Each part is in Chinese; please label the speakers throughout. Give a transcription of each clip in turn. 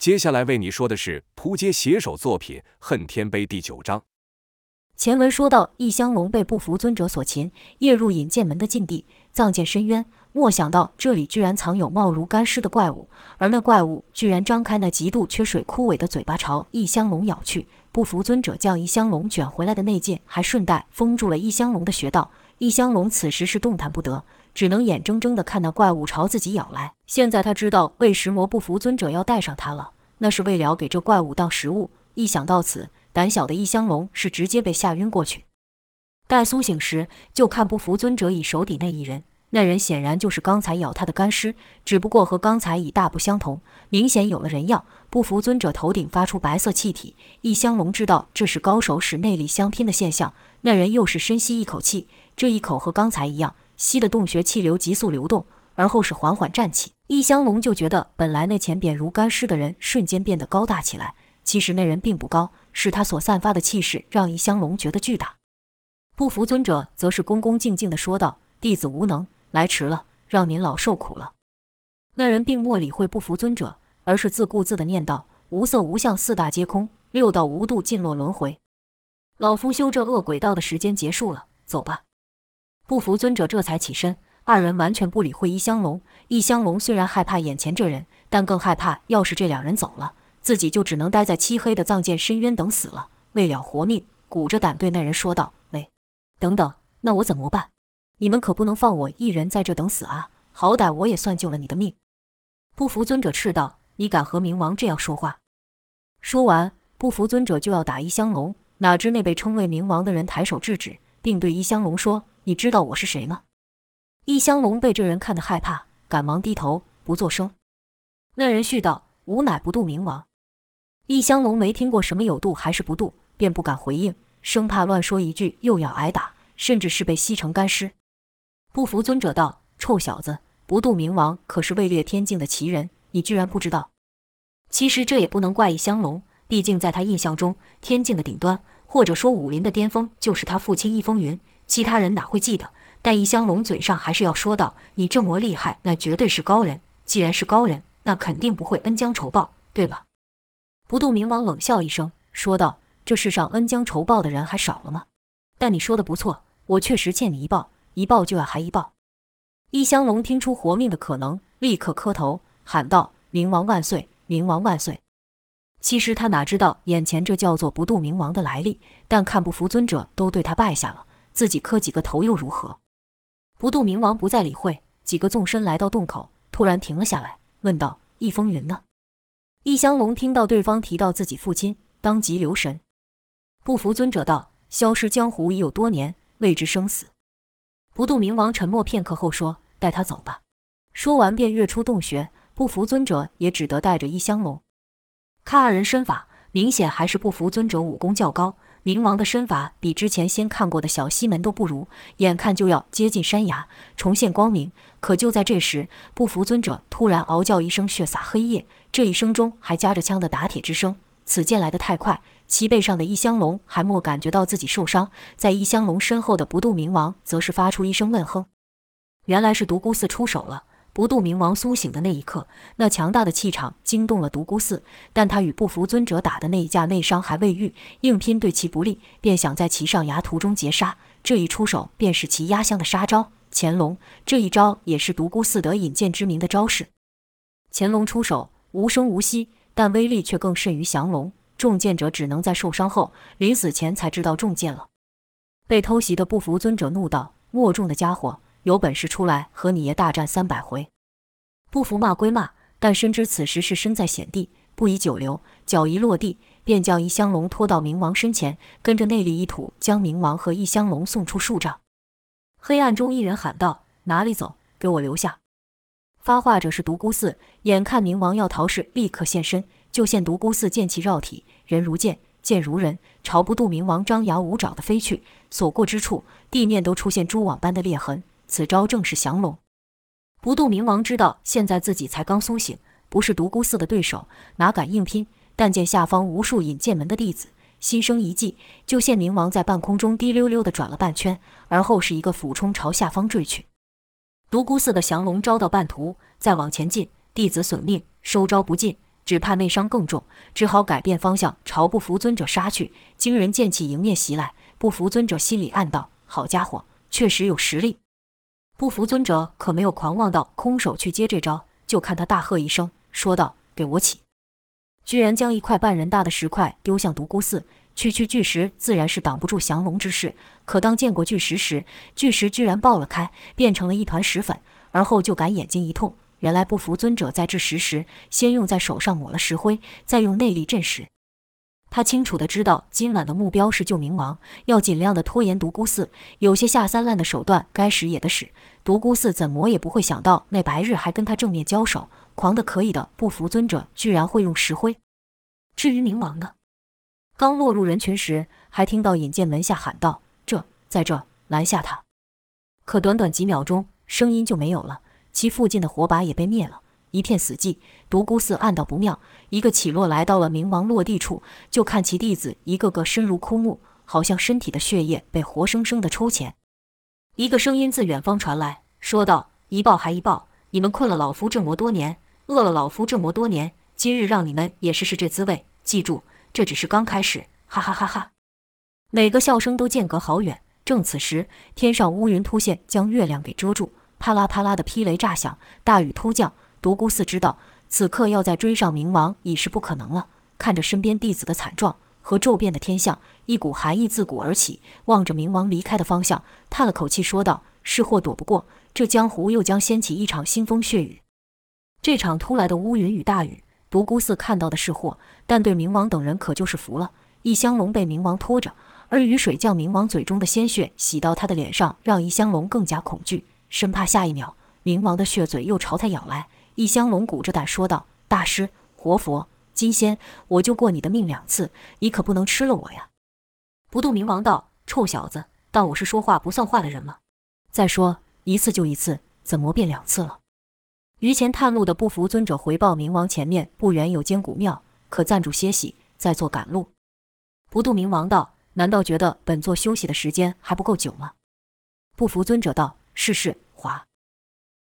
Speaker 1: 接下来为你说的是扑街写手作品《恨天碑》第九章。
Speaker 2: 前文说到，异香龙被不服尊者所擒，夜入引剑门的禁地，葬剑深渊。莫想到这里居然藏有貌如干尸的怪物，而那怪物居然张开那极度缺水枯萎的嘴巴朝异香龙咬去。不服尊者将异香龙卷回来的内剑还顺带封住了异香龙的穴道。异香龙此时是动弹不得，只能眼睁睁的看那怪物朝自己咬来。现在他知道为什么不服尊者要带上他了，那是为了给这怪物当食物。一想到此，胆小的异香龙是直接被吓晕过去。待苏醒时，就看不服尊者以手底那一人，那人显然就是刚才咬他的干尸，只不过和刚才已大不相同，明显有了人样。不服尊者头顶发出白色气体，异香龙知道这是高手使内力相拼的现象。那人又是深吸一口气。这一口和刚才一样，吸的洞穴气流急速流动，而后是缓缓站起。异香龙就觉得，本来那前扁如干尸的人瞬间变得高大起来。其实那人并不高，是他所散发的气势让异香龙觉得巨大。不服尊者则是恭恭敬敬地说道：“弟子无能，来迟了，让您老受苦了。”那人并莫理会不服尊者，而是自顾自地念道：“无色无相，四大皆空，六道无度，尽落轮回。老夫修这恶鬼道的时间结束了，走吧。”不服尊者这才起身，二人完全不理会异香龙。异香龙虽然害怕眼前这人，但更害怕，要是这两人走了，自己就只能待在漆黑的藏剑深渊等死了。为了活命，鼓着胆对那人说道：“喂，等等，那我怎么办？你们可不能放我一人在这等死啊！好歹我也算救了你的命。”不服尊者斥道：“你敢和冥王这样说话？”说完，不服尊者就要打一香龙，哪知那被称为冥王的人抬手制止，并对一香龙说。你知道我是谁吗？一香龙被这人看得害怕，赶忙低头不作声。那人续道：“吾乃不渡冥王。”异香龙没听过什么有度还是不度，便不敢回应，生怕乱说一句又要挨打，甚至是被吸成干尸。不服尊者道：“臭小子，不渡冥王可是位列天境的奇人，你居然不知道？其实这也不能怪异香龙，毕竟在他印象中，天境的顶端，或者说武林的巅峰，就是他父亲易风云。”其他人哪会记得？但异香龙嘴上还是要说道：“你这么厉害，那绝对是高人。既然是高人，那肯定不会恩将仇报，对吧？”不渡冥王冷笑一声，说道：“这世上恩将仇报的人还少了吗？但你说的不错，我确实欠你一报，一报就要还一报。”异香龙听出活命的可能，立刻磕头喊道：“冥王万岁！冥王万岁！”其实他哪知道眼前这叫做不渡冥王的来历，但看不服尊者都对他拜下了。自己磕几个头又如何？不渡冥王不再理会，几个纵身来到洞口，突然停了下来，问道：“易风云呢？”异香龙听到对方提到自己父亲，当即留神。不服尊者道：“消失江湖已有多年，未知生死。”不度冥王沉默片刻后说：“带他走吧。”说完便跃出洞穴。不服尊者也只得带着一香龙。看二人身法，明显还是不服尊者武功较高。冥王的身法比之前先看过的小西门都不如，眼看就要接近山崖，重现光明。可就在这时，不服尊者突然嗷叫一声，血洒黑夜，这一声中还夹着枪的打铁之声。此剑来得太快，其背上的异香龙还没感觉到自己受伤，在异香龙身后的不渡冥王则是发出一声闷哼，原来是独孤四出手了。不渡冥王苏醒的那一刻，那强大的气场惊动了独孤四，但他与不服尊者打的那一架内伤还未愈，硬拼对其不利，便想在其上崖途中截杀。这一出手便是其压箱的杀招——潜龙。这一招也是独孤四得引荐之名的招式。潜龙出手无声无息，但威力却更甚于降龙。中剑者只能在受伤后，临死前才知道中箭了。被偷袭的不服尊者怒道：“莫中的家伙！”有本事出来和你爷大战三百回！不服骂归骂，但深知此时是身在险地，不宜久留。脚一落地，便将一香龙拖到冥王身前，跟着内力一吐，将冥王和异香龙送出数丈。黑暗中，一人喊道：“哪里走？给我留下！”发话者是独孤四，眼看冥王要逃逝，立刻现身，就见独孤四剑气绕体，人如剑，剑如人，朝不度冥王张牙舞爪地飞去。所过之处，地面都出现蛛网般的裂痕。此招正是降龙。不渡冥王知道现在自己才刚苏醒，不是独孤四的对手，哪敢硬拼？但见下方无数引剑门的弟子，心生一计，就见冥王在半空中滴溜溜地转了半圈，而后是一个俯冲朝下方坠去。独孤四的降龙招到半途，再往前进，弟子损命，收招不进，只怕内伤更重，只好改变方向，朝不服尊者杀去。惊人剑气迎面袭来，不服尊者心里暗道：好家伙，确实有实力。不服尊者可没有狂妄到空手去接这招，就看他大喝一声，说道：“给我起！”居然将一块半人大的石块丢向独孤寺。区区巨石自然是挡不住降龙之势，可当见过巨石时，巨石居然爆了开，变成了一团石粉。而后就感眼睛一痛，原来不服尊者在制石时，先用在手上抹了石灰，再用内力镇石。他清楚地知道今晚的目标是救冥王，要尽量的拖延独孤寺。有些下三滥的手段，该使也得使。独孤寺怎么也不会想到，那白日还跟他正面交手，狂得可以的不服尊者，居然会用石灰。至于冥王呢？刚落入人群时，还听到引剑门下喊道：“这，在这，拦下他！”可短短几秒钟，声音就没有了，其附近的火把也被灭了，一片死寂。独孤寺暗道不妙，一个起落来到了冥王落地处，就看其弟子一个个身如枯木，好像身体的血液被活生生的抽干。一个声音自远方传来，说道：“一报还一报，你们困了老夫这么多年，饿了老夫这么多年，今日让你们也试试这滋味，记住。”这只是刚开始，哈哈哈哈！每个笑声都间隔好远。正此时，天上乌云突现，将月亮给遮住，啪啦啪啦的霹雷炸响，大雨突降。独孤寺知道，此刻要再追上冥王已是不可能了。看着身边弟子的惨状和骤变的天象，一股寒意自骨而起。望着冥王离开的方向，叹了口气，说道：“是祸躲不过，这江湖又将掀起一场腥风血雨。”这场突来的乌云与大雨。独孤寺看到的是祸，但对冥王等人可就是福了。异香龙被冥王拖着，而雨水将冥王嘴中的鲜血洗到他的脸上，让异香龙更加恐惧，生怕下一秒冥王的血嘴又朝他咬来。异香龙鼓着胆说道：“大师，活佛，金仙，我救过你的命两次，你可不能吃了我呀！”不渡冥王道：“臭小子，当我是说话不算话的人吗？再说一次就一次，怎么变两次了？”于前探路的不服尊者回报冥王，前面不远有间古庙，可暂住歇息，再做赶路。不渡冥王道：“难道觉得本座休息的时间还不够久吗？”不服尊者道：“是是。”滑，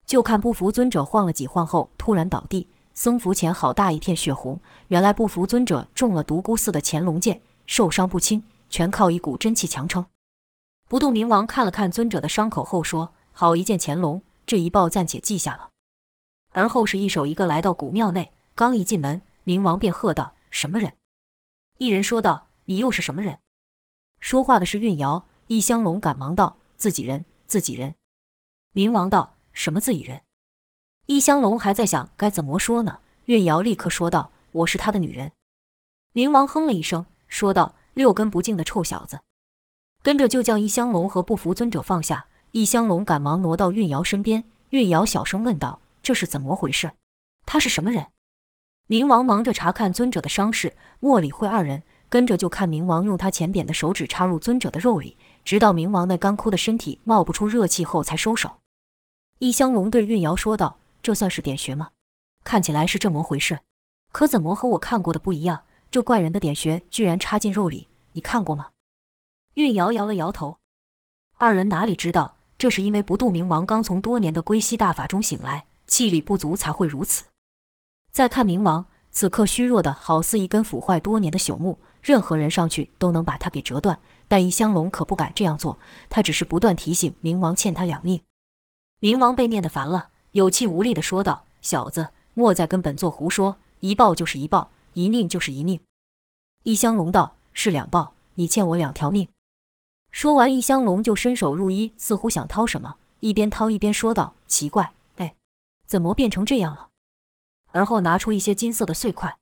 Speaker 2: 就看不服尊者晃了几晃后，突然倒地，僧服前好大一片血红。原来不服尊者中了独孤寺的干龙剑，受伤不轻，全靠一股真气强撑。不动冥王看了看尊者的伤口后说：“好一件干龙，这一报暂且记下了。”而后是一手一个来到古庙内，刚一进门，冥王便喝道：“什么人？”一人说道：“你又是什么人？”说话的是运瑶。异香龙赶忙道：“自己人，自己人。”冥王道：“什么自己人？”异香龙还在想该怎么说呢，运瑶立刻说道：“我是他的女人。”冥王哼了一声，说道：“六根不净的臭小子！”跟着就将异香龙和不服尊者放下。异香龙赶忙挪到运瑶身边，运瑶小声问道。这是怎么回事？他是什么人？冥王忙着查看尊者的伤势，莫理会二人，跟着就看冥王用他前扁的手指插入尊者的肉里，直到冥王那干枯的身体冒不出热气后才收手。易香龙对运瑶说道：“这算是点穴吗？看起来是这么回事，可怎么和我看过的不一样？这怪人的点穴居然插进肉里，你看过吗？”运瑶摇了摇头。二人哪里知道，这是因为不度冥王刚从多年的归西大法中醒来。气力不足才会如此。再看冥王，此刻虚弱的好似一根腐坏多年的朽木，任何人上去都能把他给折断。但易香龙可不敢这样做，他只是不断提醒冥王欠他两命。冥王被念得烦了，有气无力地说道：“小子，莫再跟本座胡说，一报就是一报，一命就是一命。”异香龙道：“是两报，你欠我两条命。”说完，异香龙就伸手入衣，似乎想掏什么，一边掏一边说道：“奇怪。”哎怎么变成这样了？而后拿出一些金色的碎块。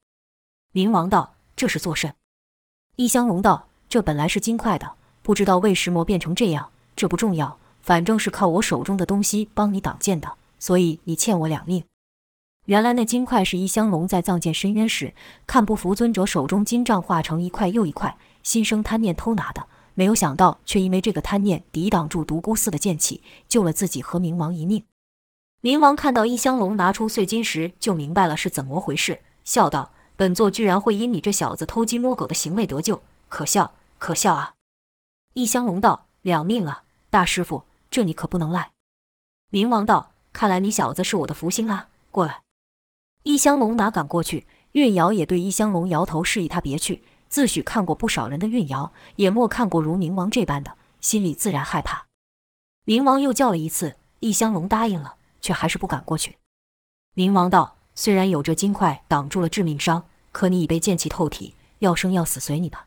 Speaker 2: 冥王道：“这是作甚？”异香龙道：“这本来是金块的，不知道为什么变成这样。这不重要，反正是靠我手中的东西帮你挡剑的，所以你欠我两命。”原来那金块是一香龙在藏剑深渊时，看不服尊者手中金杖化成一块又一块，心生贪念偷拿的。没有想到，却因为这个贪念抵挡住独孤寺的剑气，救了自己和冥王一命。冥王看到异香龙拿出碎金时，就明白了是怎么回事，笑道：“本座居然会因你这小子偷鸡摸狗的行为得救，可笑，可笑啊！”异香龙道：“两命啊，大师傅，这你可不能赖。”冥王道：“看来你小子是我的福星啊，过来。”异香龙哪敢过去，运瑶也对易香龙摇头，示意他别去。自诩看过不少人的运瑶，也没看过如明王这般的，心里自然害怕。明王又叫了一次，易香龙答应了，却还是不敢过去。明王道：“虽然有这金块挡住了致命伤，可你已被剑气透体，要生要死随你吧。”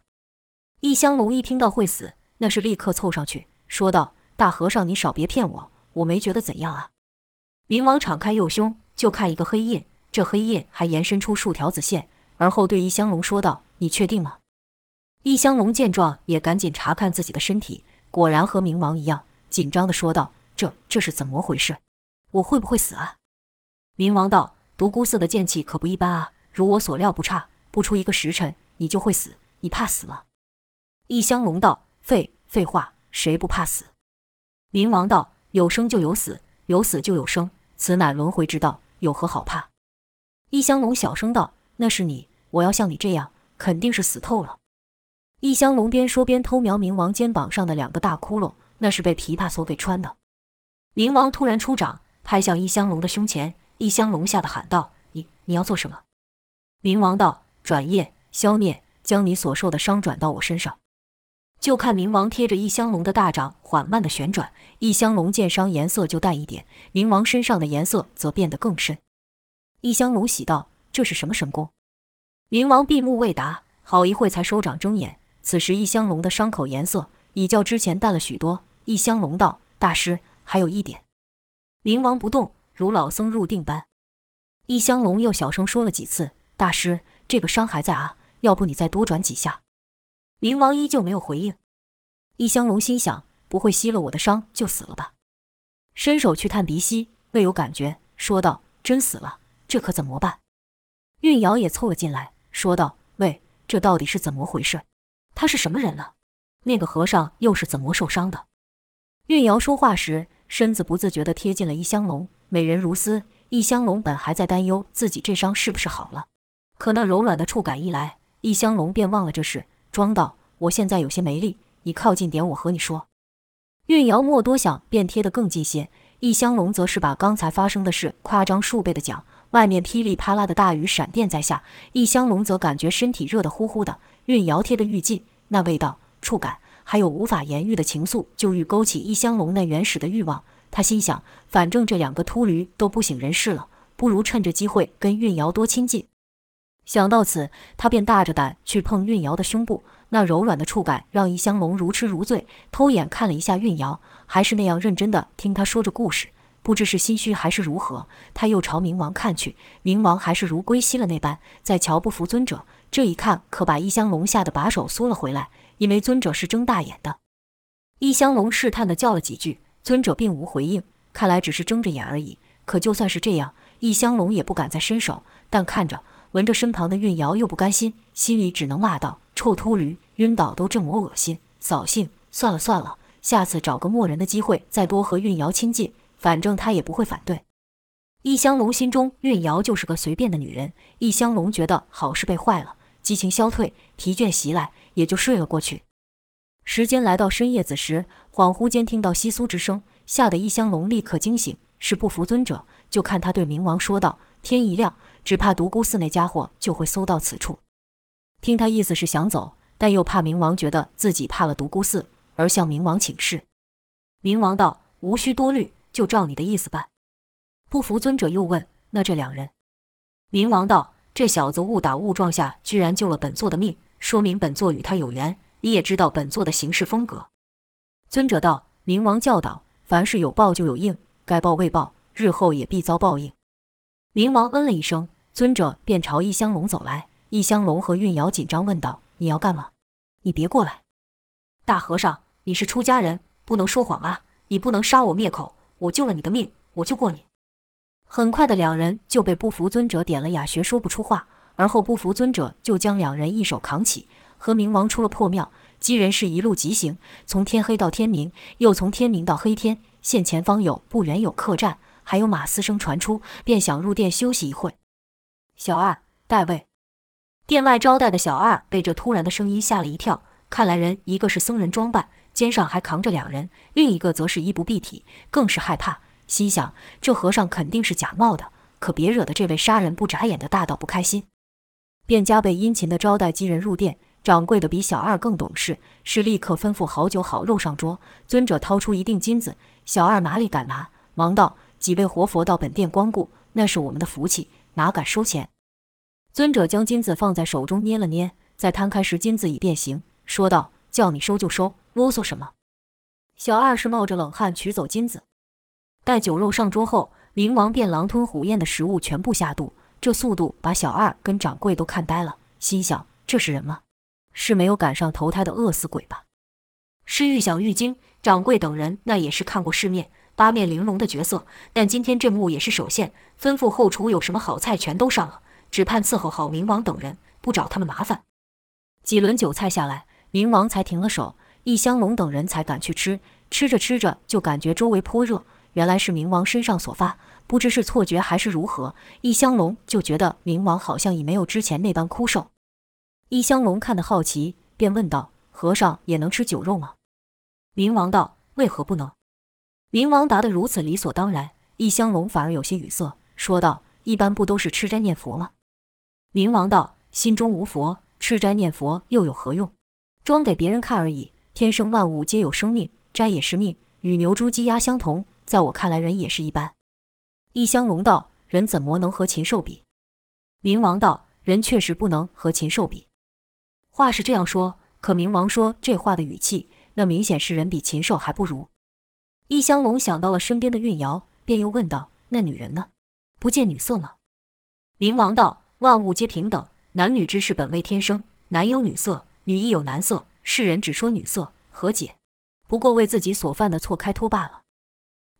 Speaker 2: 易香龙一听到会死，那是立刻凑上去说道：“大和尚，你少别骗我，我没觉得怎样啊。”冥王敞开右胸，就看一个黑印，这黑印还延伸出数条子线，而后对易香龙说道：“你确定吗？”易香龙见状，也赶紧查看自己的身体，果然和冥王一样，紧张地说道：“这这是怎么回事？我会不会死啊？”冥王道：“独孤寺的剑气可不一般啊，如我所料不差，不出一个时辰，你就会死。你怕死吗？”易香龙道：“废废话，谁不怕死？”冥王道：“有生就有死，有死就有生，此乃轮回之道，有何好怕？”易香龙小声道：“那是你，我要像你这样，肯定是死透了。”易香龙边说边偷瞄冥王肩膀上的两个大窟窿，那是被琵琶锁给穿的。冥王突然出掌，拍向易香龙的胸前，易香龙吓得喊道：“你你要做什么？”冥王道：“转业消灭，将你所受的伤转到我身上。”就看冥王贴着异香龙的大掌缓慢的旋转，异香龙见伤颜色就淡一点，冥王身上的颜色则变得更深。异香龙喜道：“这是什么神功？”冥王闭目未答，好一会才收掌睁眼。此时异香龙的伤口颜色已较之前淡了许多。异香龙道：“大师，还有一点。”冥王不动，如老僧入定般。异香龙又小声说了几次：“大师，这个伤还在啊，要不你再多转几下。”冥王依旧没有回应，易香龙心想：不会吸了我的伤就死了吧？伸手去探鼻息，未有感觉，说道：“真死了，这可怎么办？”运瑶也凑了进来，说道：“喂，这到底是怎么回事？他是什么人了？那个和尚又是怎么受伤的？”运瑶说话时，身子不自觉地贴近了易香龙，美人如丝。易香龙本还在担忧自己这伤是不是好了，可那柔软的触感一来，易香龙便忘了这事。装道：“我现在有些没力，你靠近点，我和你说。”运瑶莫多想，便贴得更近些。易香龙则是把刚才发生的事夸张数倍的讲。外面噼里啪啦的大雨闪电在下，易香龙则感觉身体热得呼呼的。运瑶贴得愈近，那味道、触感，还有无法言喻的情愫，就愈勾起易香龙那原始的欲望。他心想：反正这两个秃驴都不省人事了，不如趁着机会跟运瑶多亲近。想到此，他便大着胆去碰运瑶的胸部，那柔软的触感让易香龙如痴如醉，偷眼看了一下运瑶，还是那样认真地听他说着故事。不知是心虚还是如何，他又朝明王看去，明王还是如归西了那般，在瞧不服尊者。这一看可把易香龙吓得把手缩了回来，因为尊者是睁大眼的。易香龙试探地叫了几句，尊者并无回应，看来只是睁着眼而已。可就算是这样，易香龙也不敢再伸手，但看着。闻着身旁的运瑶又不甘心，心里只能骂道：“臭秃驴，晕倒都这么恶心，扫兴！算了算了，下次找个默人的机会再多和运瑶亲近，反正他也不会反对。”易香龙心中运瑶就是个随便的女人，易香龙觉得好事被坏了，激情消退，疲倦袭来，也就睡了过去。时间来到深夜子时，恍惚间听到窸窣之声，吓得易香龙立刻惊醒，是不服尊者。就看他对冥王说道：“天一亮。”只怕独孤寺那家伙就会搜到此处。听他意思是想走，但又怕明王觉得自己怕了独孤寺，而向明王请示。明王道：“无需多虑，就照你的意思办。”不服尊者又问：“那这两人？”明王道：“这小子误打误撞下居然救了本座的命，说明本座与他有缘。你也知道本座的行事风格。”尊者道：“明王教导，凡事有报就有应，该报未报，日后也必遭报应。”冥王嗯了一声。尊者便朝易香龙走来，易香龙和韵瑶紧张问道：“你要干嘛？你别过来！”大和尚，你是出家人，不能说谎啊！你不能杀我灭口，我救了你的命，我救过你。很快的，两人就被不服尊者点了哑穴，说不出话。而后不服尊者就将两人一手扛起，和明王出了破庙。几人是一路疾行，从天黑到天明，又从天明到黑天。现前方有不远有客栈，还有马嘶声传出，便想入店休息一会。小二，带位。店外招待的小二被这突然的声音吓了一跳，看来人一个是僧人装扮，肩上还扛着两人，另一个则是衣不蔽体，更是害怕，心想这和尚肯定是假冒的，可别惹得这位杀人不眨眼的大道不开心。便加倍殷勤地招待几人入店。掌柜的比小二更懂事，是立刻吩咐好酒好肉上桌。尊者掏出一锭金子，小二哪里敢拿，忙道：“几位活佛到本店光顾，那是我们的福气，哪敢收钱？”尊者将金子放在手中捏了捏，再摊开时金子已变形，说道：“叫你收就收，啰嗦什么？”小二是冒着冷汗取走金子。待酒肉上桌后，冥王便狼吞虎咽的食物全部下肚，这速度把小二跟掌柜都看呆了，心想：这是人吗？是没有赶上投胎的饿死鬼吧？是玉想愈惊，掌柜等人那也是看过世面、八面玲珑的角色，但今天这幕也是首现。吩咐后厨有什么好菜全都上了，只盼伺候好冥王等人，不找他们麻烦。几轮酒菜下来，冥王才停了手，易香龙等人才敢去吃。吃着吃着就感觉周围颇热，原来是冥王身上所发，不知是错觉还是如何。易香龙就觉得冥王好像已没有之前那般枯瘦。易香龙看得好奇，便问道：“和尚也能吃酒肉吗？”冥王道：“为何不能？”冥王答得如此理所当然，易香龙反而有些语塞，说道：“一般不都是吃斋念佛吗？”冥王道：“心中无佛，吃斋念佛又有何用？装给别人看而已。天生万物皆有生命，斋也是命，与牛猪鸡鸭相同。在我看来，人也是一般。”易香龙道：“人怎么能和禽兽比？”冥王道：“人确实不能和禽兽比。”话是这样说，可冥王说这话的语气，那明显是人比禽兽还不如。易香龙想到了身边的运瑶，便又问道：“那女人呢？不见女色吗？”冥王道：“万物皆平等，男女之事本为天生，男有女色，女亦有男色。世人只说女色，何解？不过为自己所犯的错开脱罢了。”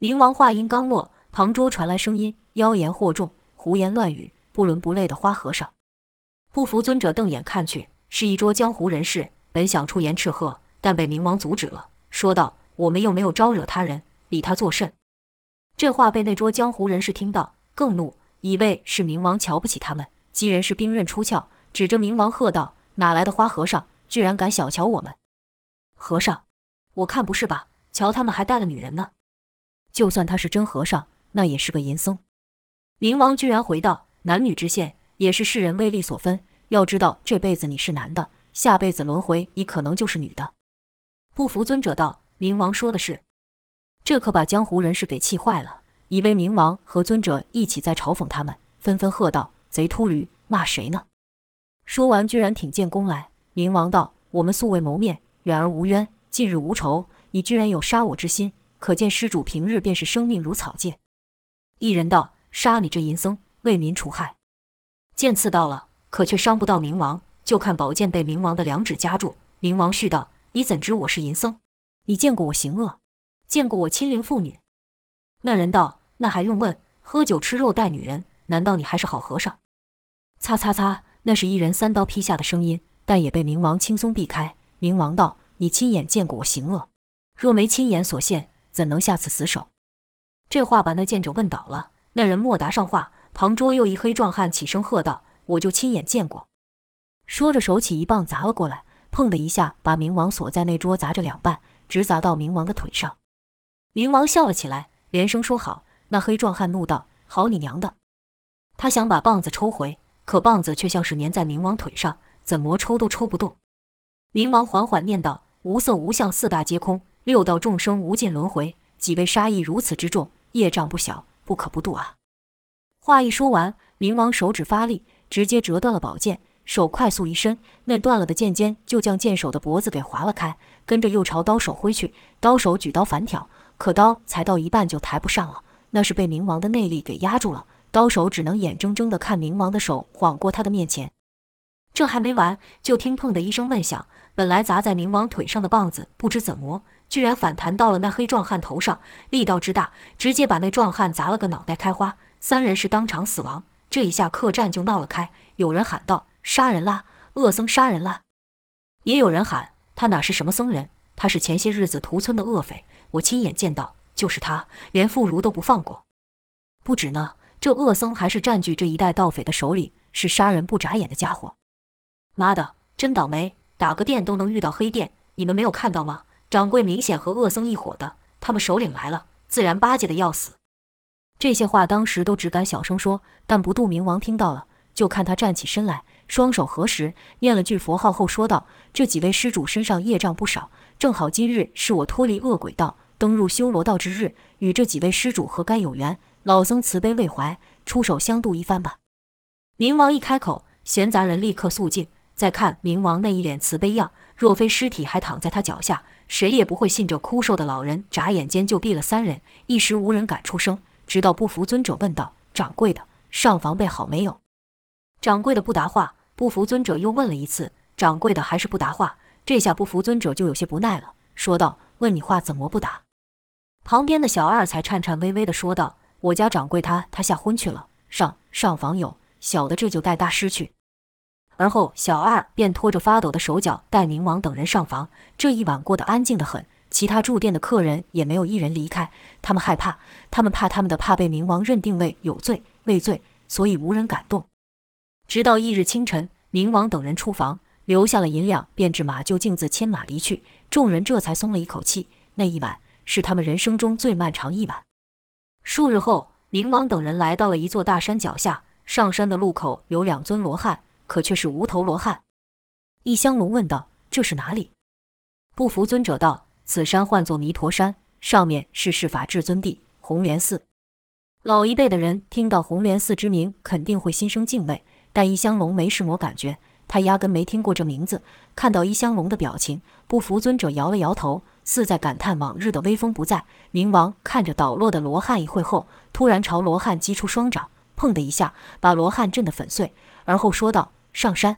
Speaker 2: 冥王话音刚落，旁桌传来声音：“妖言惑众，胡言乱语，不伦不类的花和尚。”不服尊者瞪眼看去。是一桌江湖人士，本想出言斥喝，但被冥王阻止了，说道：“我们又没有招惹他人，理他作甚？”这话被那桌江湖人士听到，更怒，以为是冥王瞧不起他们。几人是兵刃出鞘，指着冥王喝道：“哪来的花和尚，居然敢小瞧我们？和尚，我看不是吧？瞧他们还带了女人呢。就算他是真和尚，那也是个淫僧。”冥王居然回道：“男女之限，也是世人威力所分。”要知道，这辈子你是男的，下辈子轮回你可能就是女的。不服尊者道：“冥王说的是。”这可把江湖人士给气坏了，以为冥王和尊者一起在嘲讽他们，纷纷喝道：“贼秃驴，骂谁呢？”说完，居然挺剑攻来。冥王道：“我们素未谋面，远而无冤，近日无仇，你居然有杀我之心，可见施主平日便是生命如草芥。”一人道：“杀你这淫僧，为民除害。”剑刺到了。可却伤不到冥王，就看宝剑被冥王的两指夹住。冥王续道：“你怎知我是淫僧？你见过我行恶？见过我亲临妇女？”那人道：“那还用问？喝酒吃肉带女人，难道你还是好和尚？”擦擦擦，那是一人三刀劈下的声音，但也被冥王轻松避开。冥王道：“你亲眼见过我行恶，若没亲眼所见，怎能下此死手？”这话把那见者问倒了。那人莫答上话，旁桌又一黑壮汉起声喝道。我就亲眼见过，说着手起一棒砸了过来，砰的一下把冥王锁在那桌砸着两半，直砸到冥王的腿上。冥王笑了起来，连声说好。那黑壮汉怒道：“好你娘的！”他想把棒子抽回，可棒子却像是粘在冥王腿上，怎么抽都抽不动。冥王缓缓念道：“无色无相，四大皆空，六道众生无尽轮回。几位杀意如此之重，业障不小，不可不度啊！”话一说完，冥王手指发力。直接折断了宝剑，手快速一伸，那断了的剑尖就将剑手的脖子给划了开，跟着又朝刀手挥去。刀手举刀反挑，可刀才到一半就抬不上了，那是被冥王的内力给压住了。刀手只能眼睁睁地看冥王的手晃过他的面前。这还没完，就听砰的一声闷响，本来砸在冥王腿上的棒子，不知怎么居然反弹到了那黑壮汉头上，力道之大，直接把那壮汉砸了个脑袋开花，三人是当场死亡。这一下客栈就闹了开，有人喊道：“杀人啦！恶僧杀人啦！”也有人喊：“他哪是什么僧人？他是前些日子屠村的恶匪，我亲眼见到，就是他，连妇孺都不放过。不止呢，这恶僧还是占据这一带盗匪的首领，是杀人不眨眼的家伙。妈的，真倒霉！打个电都能遇到黑店，你们没有看到吗？掌柜明显和恶僧一伙的，他们首领来了，自然巴结的要死。”这些话当时都只敢小声说，但不度冥王听到了，就看他站起身来，双手合十，念了句佛号后说道：“这几位施主身上业障不少，正好今日是我脱离恶鬼道，登入修罗道之日，与这几位施主何该有缘？老僧慈悲为怀，出手相度一番吧。”冥王一开口，闲杂人立刻肃静。再看冥王那一脸慈悲样，若非尸体还躺在他脚下，谁也不会信这枯瘦的老人眨眼间就毙了三人，一时无人敢出声。直到不服尊者问道：“掌柜的，上房备好没有？”掌柜的不答话。不服尊者又问了一次，掌柜的还是不答话。这下不服尊者就有些不耐了，说道：“问你话怎么不答？”旁边的小二才颤颤巍巍地说道：“我家掌柜他他吓昏去了，上上房有，小的这就带大师去。”而后小二便拖着发抖的手脚带冥王等人上房。这一晚过得安静得很，其他住店的客人也没有一人离开。他们害怕，他们怕他们的怕被冥王认定为有罪畏罪，所以无人敢动。直到翌日清晨，冥王等人出房，留下了银两，便置马厩径自牵马离去。众人这才松了一口气。那一晚是他们人生中最漫长一晚。数日后，冥王等人来到了一座大山脚下。上山的路口有两尊罗汉，可却是无头罗汉。异香龙问道：“这是哪里？”不服尊者道：“此山唤作弥陀山，上面是释法至尊地红莲寺。”老一辈的人听到红莲寺之名，肯定会心生敬畏。但异香龙没什么感觉，他压根没听过这名字。看到异香龙的表情，不服尊者摇了摇头，似在感叹往日的威风不在。冥王看着倒落的罗汉一会后，突然朝罗汉击出双掌，砰的一下把罗汉震得粉碎，而后说道：“上山。”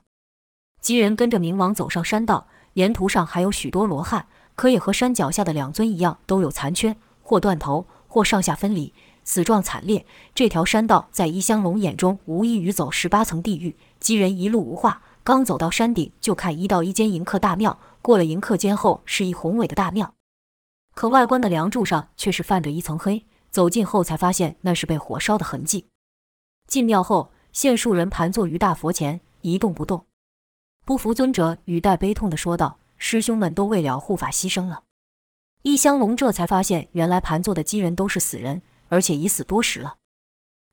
Speaker 2: 几人跟着冥王走上山道，沿途上还有许多罗汉，可也和山脚下的两尊一样，都有残缺，或断头，或上下分离。死状惨烈，这条山道在异香龙眼中无异于走十八层地狱。几人一路无话，刚走到山顶，就看一到一间迎客大庙。过了迎客间后，是一宏伟的大庙，可外观的梁柱上却是泛着一层黑。走近后才发现那是被火烧的痕迹。进庙后，现数人盘坐于大佛前，一动不动。不服尊者语带悲痛地说道：“师兄们都为了护法牺牲了。”异香龙这才发现，原来盘坐的几人都是死人。而且已死多时了。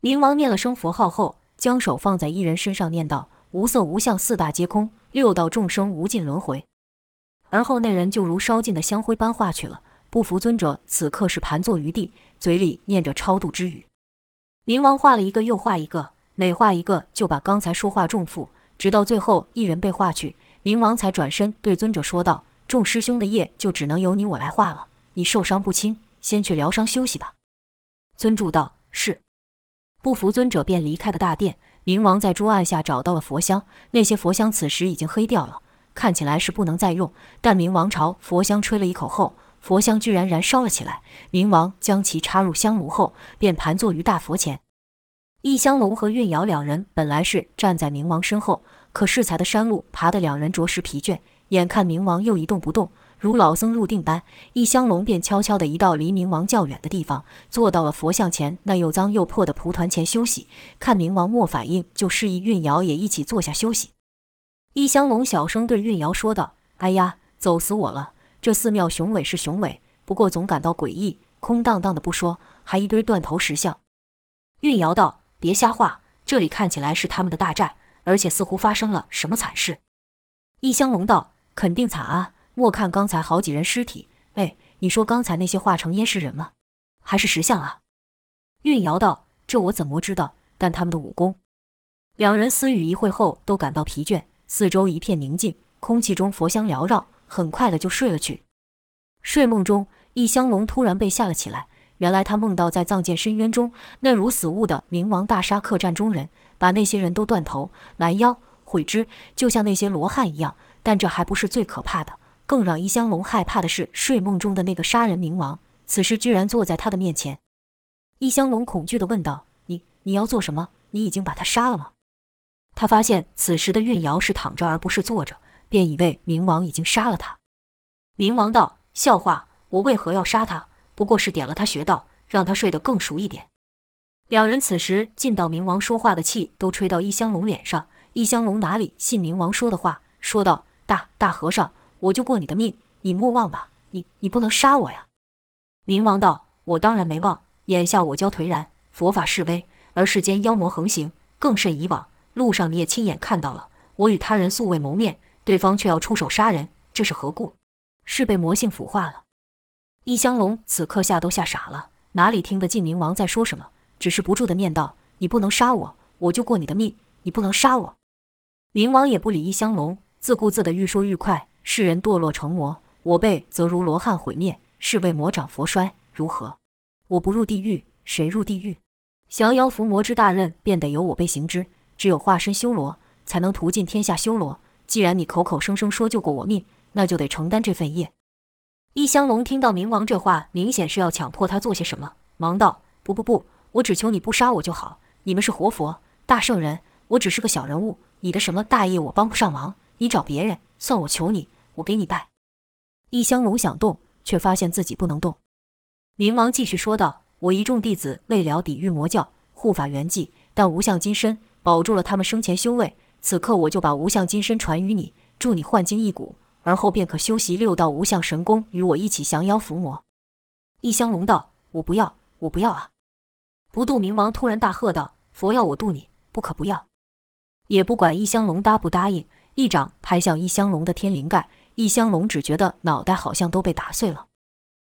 Speaker 2: 冥王念了声佛号后，将手放在一人身上，念道：“无色无相，四大皆空，六道众生无尽轮回。”而后那人就如烧尽的香灰般化去了。不服尊者此刻是盘坐于地，嘴里念着超度之语。冥王画了一个又画一个，每画一个就把刚才说话重复，直到最后一人被画去，冥王才转身对尊者说道：“众师兄的业就只能由你我来画了。你受伤不轻，先去疗伤休息吧。”尊主道：“是。”不服尊者便离开了大殿。冥王在桌案下找到了佛香，那些佛香此时已经黑掉了，看起来是不能再用。但冥王朝佛香吹了一口后，佛香居然燃烧了起来。冥王将其插入香炉后，便盘坐于大佛前。异香龙和运瑶两人本来是站在冥王身后，可适才的山路爬得两人着实疲倦，眼看冥王又一动不动。如老僧入定般，异香龙便悄悄地移到离冥王较远的地方，坐到了佛像前那又脏又破的蒲团前休息。看冥王没反应，就示意运瑶也一起坐下休息。异香龙小声对运瑶说道：“哎呀，走死我了！这寺庙雄伟是雄伟，不过总感到诡异，空荡荡的不说，还一堆断头石像。”运瑶道：“别瞎话，这里看起来是他们的大寨，而且似乎发生了什么惨事。”异香龙道：“肯定惨啊！”莫看刚才好几人尸体，哎，你说刚才那些化成烟是人吗？还是石像啊？运瑶道：“这我怎么知道？但他们的武功……”两人私语一会后，都感到疲倦，四周一片宁静，空气中佛香缭绕，很快的就睡了去。睡梦中，异香龙突然被吓了起来。原来他梦到在藏剑深渊中，那如死物的冥王大杀客栈中人，把那些人都断头拦腰毁肢，就像那些罗汉一样。但这还不是最可怕的。更让异香龙害怕的是，睡梦中的那个杀人冥王，此时居然坐在他的面前。异香龙恐惧地问道：“你你要做什么？你已经把他杀了吗？”他发现此时的运瑶是躺着而不是坐着，便以为冥王已经杀了他。冥王道：“笑话，我为何要杀他？不过是点了他穴道，让他睡得更熟一点。”两人此时进到冥王说话的气都吹到异香龙脸上，异香龙哪里信冥王说的话，说道：“大大和尚。”我就过你的命，你莫忘吧！你你不能杀我呀！冥王道：“我当然没忘。眼下我教颓然，佛法式微，而世间妖魔横行，更甚以往。路上你也亲眼看到了，我与他人素未谋面，对方却要出手杀人，这是何故？是被魔性腐化了？异香龙此刻吓都吓傻了，哪里听得进冥王在说什么？只是不住地念道：“你不能杀我，我就过你的命；你不能杀我。”冥王也不理异香龙，自顾自的愈说愈快：“世人堕落成魔，我辈则如罗汉毁灭，是为魔掌佛衰，如何？我不入地狱，谁入地狱？降妖伏魔之大任，便得由我辈行之。只有化身修罗，才能屠尽天下修罗。既然你口口声声说救过我命，那就得承担这份业。”异香龙听到冥王这话，明显是要强迫他做些什么，忙道：“不不不，我只求你不杀我就好。你们是活佛、大圣人，我只是个小人物，你的什么大业我帮不上忙，你找别人，算我求你，我给你拜。”异香龙想动，却发现自己不能动。冥王继续说道：“我一众弟子为了抵御魔教，护法圆寂，但无相金身保住了他们生前修为。此刻我就把无相金身传于你，助你换筋易骨。”而后便可修习六道无相神功，与我一起降妖伏魔。异香龙道：“我不要，我不要啊！”不渡冥王突然大喝道：“佛要我渡你，不可不要！”也不管异香龙答不答应，一掌拍向异香龙的天灵盖，易香龙只觉得脑袋好像都被打碎了。